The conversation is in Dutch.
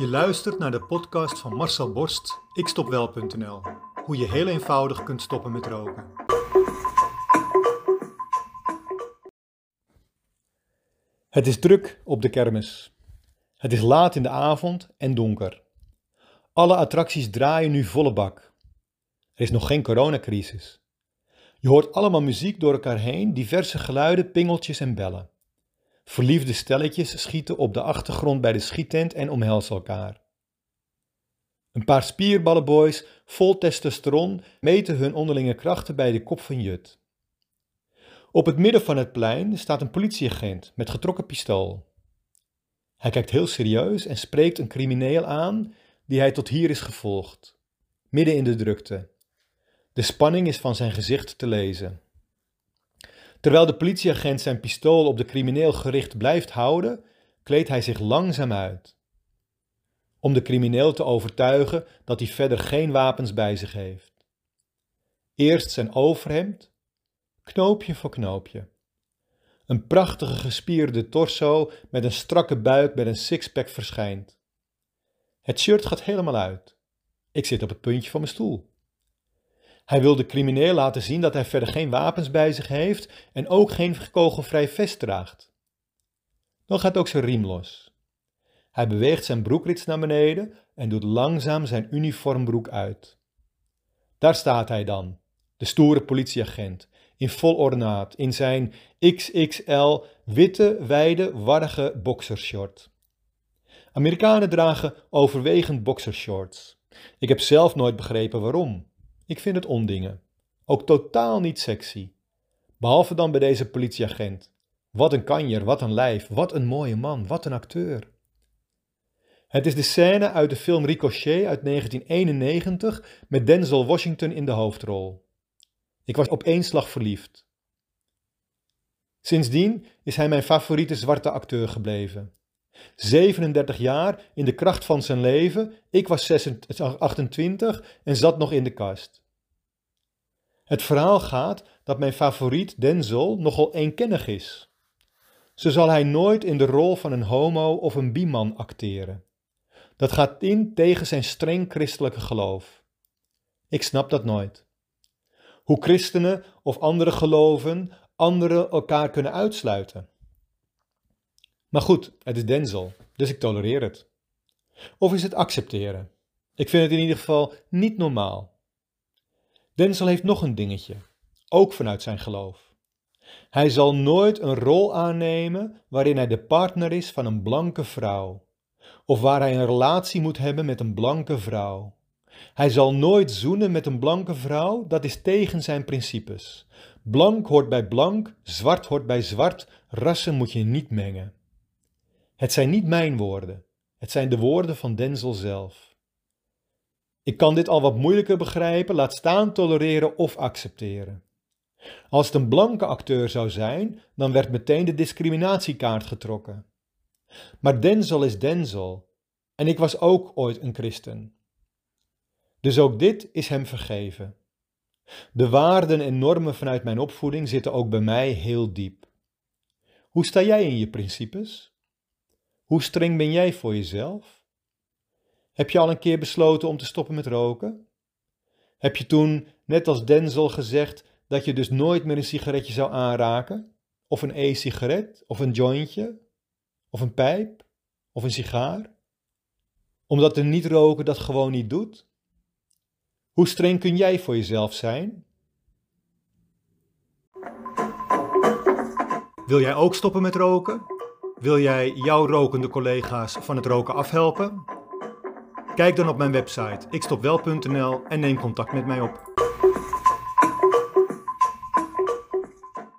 Je luistert naar de podcast van Marcel Borst, ikstopwel.nl. Hoe je heel eenvoudig kunt stoppen met roken. Het is druk op de kermis. Het is laat in de avond en donker. Alle attracties draaien nu volle bak. Er is nog geen coronacrisis. Je hoort allemaal muziek door elkaar heen, diverse geluiden, pingeltjes en bellen. Verliefde stelletjes schieten op de achtergrond bij de schiettent en omhelzen elkaar. Een paar spierballenboys vol testosteron meten hun onderlinge krachten bij de kop van Jut. Op het midden van het plein staat een politieagent met getrokken pistool. Hij kijkt heel serieus en spreekt een crimineel aan die hij tot hier is gevolgd, midden in de drukte. De spanning is van zijn gezicht te lezen. Terwijl de politieagent zijn pistool op de crimineel gericht blijft houden, kleedt hij zich langzaam uit. Om de crimineel te overtuigen dat hij verder geen wapens bij zich heeft. Eerst zijn overhemd, knoopje voor knoopje. Een prachtige gespierde torso met een strakke buik met een sixpack verschijnt. Het shirt gaat helemaal uit. Ik zit op het puntje van mijn stoel. Hij wil de crimineel laten zien dat hij verder geen wapens bij zich heeft en ook geen kogelvrij vest draagt. Dan gaat ook zijn riem los. Hij beweegt zijn broekrits naar beneden en doet langzaam zijn uniformbroek uit. Daar staat hij dan, de stoere politieagent, in vol ornaat, in zijn XXL witte, wijde, warrige boxershort. Amerikanen dragen overwegend boxershorts. Ik heb zelf nooit begrepen waarom. Ik vind het ondingen. Ook totaal niet sexy. Behalve dan bij deze politieagent. Wat een kanjer, wat een lijf, wat een mooie man, wat een acteur. Het is de scène uit de film Ricochet uit 1991 met Denzel Washington in de hoofdrol. Ik was op één slag verliefd. Sindsdien is hij mijn favoriete zwarte acteur gebleven. 37 jaar in de kracht van zijn leven, ik was 28 en zat nog in de kast. Het verhaal gaat dat mijn favoriet Denzel nogal eenkennig is. Zo zal hij nooit in de rol van een homo of een biman acteren. Dat gaat in tegen zijn streng christelijke geloof. Ik snap dat nooit. Hoe christenen of andere geloven anderen elkaar kunnen uitsluiten. Maar goed, het is Denzel, dus ik tolereer het. Of is het accepteren? Ik vind het in ieder geval niet normaal. Denzel heeft nog een dingetje, ook vanuit zijn geloof. Hij zal nooit een rol aannemen waarin hij de partner is van een blanke vrouw, of waar hij een relatie moet hebben met een blanke vrouw. Hij zal nooit zoenen met een blanke vrouw, dat is tegen zijn principes. Blank hoort bij blank, zwart hoort bij zwart, rassen moet je niet mengen. Het zijn niet mijn woorden, het zijn de woorden van Denzel zelf. Ik kan dit al wat moeilijker begrijpen, laat staan tolereren of accepteren. Als het een blanke acteur zou zijn, dan werd meteen de discriminatiekaart getrokken. Maar Denzel is Denzel, en ik was ook ooit een christen. Dus ook dit is hem vergeven. De waarden en normen vanuit mijn opvoeding zitten ook bij mij heel diep. Hoe sta jij in je principes? Hoe streng ben jij voor jezelf? Heb je al een keer besloten om te stoppen met roken? Heb je toen, net als Denzel, gezegd dat je dus nooit meer een sigaretje zou aanraken? Of een e-sigaret? Of een jointje? Of een pijp? Of een sigaar? Omdat de niet-roken dat gewoon niet doet? Hoe streng kun jij voor jezelf zijn? Wil jij ook stoppen met roken? Wil jij jouw rokende collega's van het roken afhelpen? Kijk dan op mijn website ikstopwel.nl en neem contact met mij op.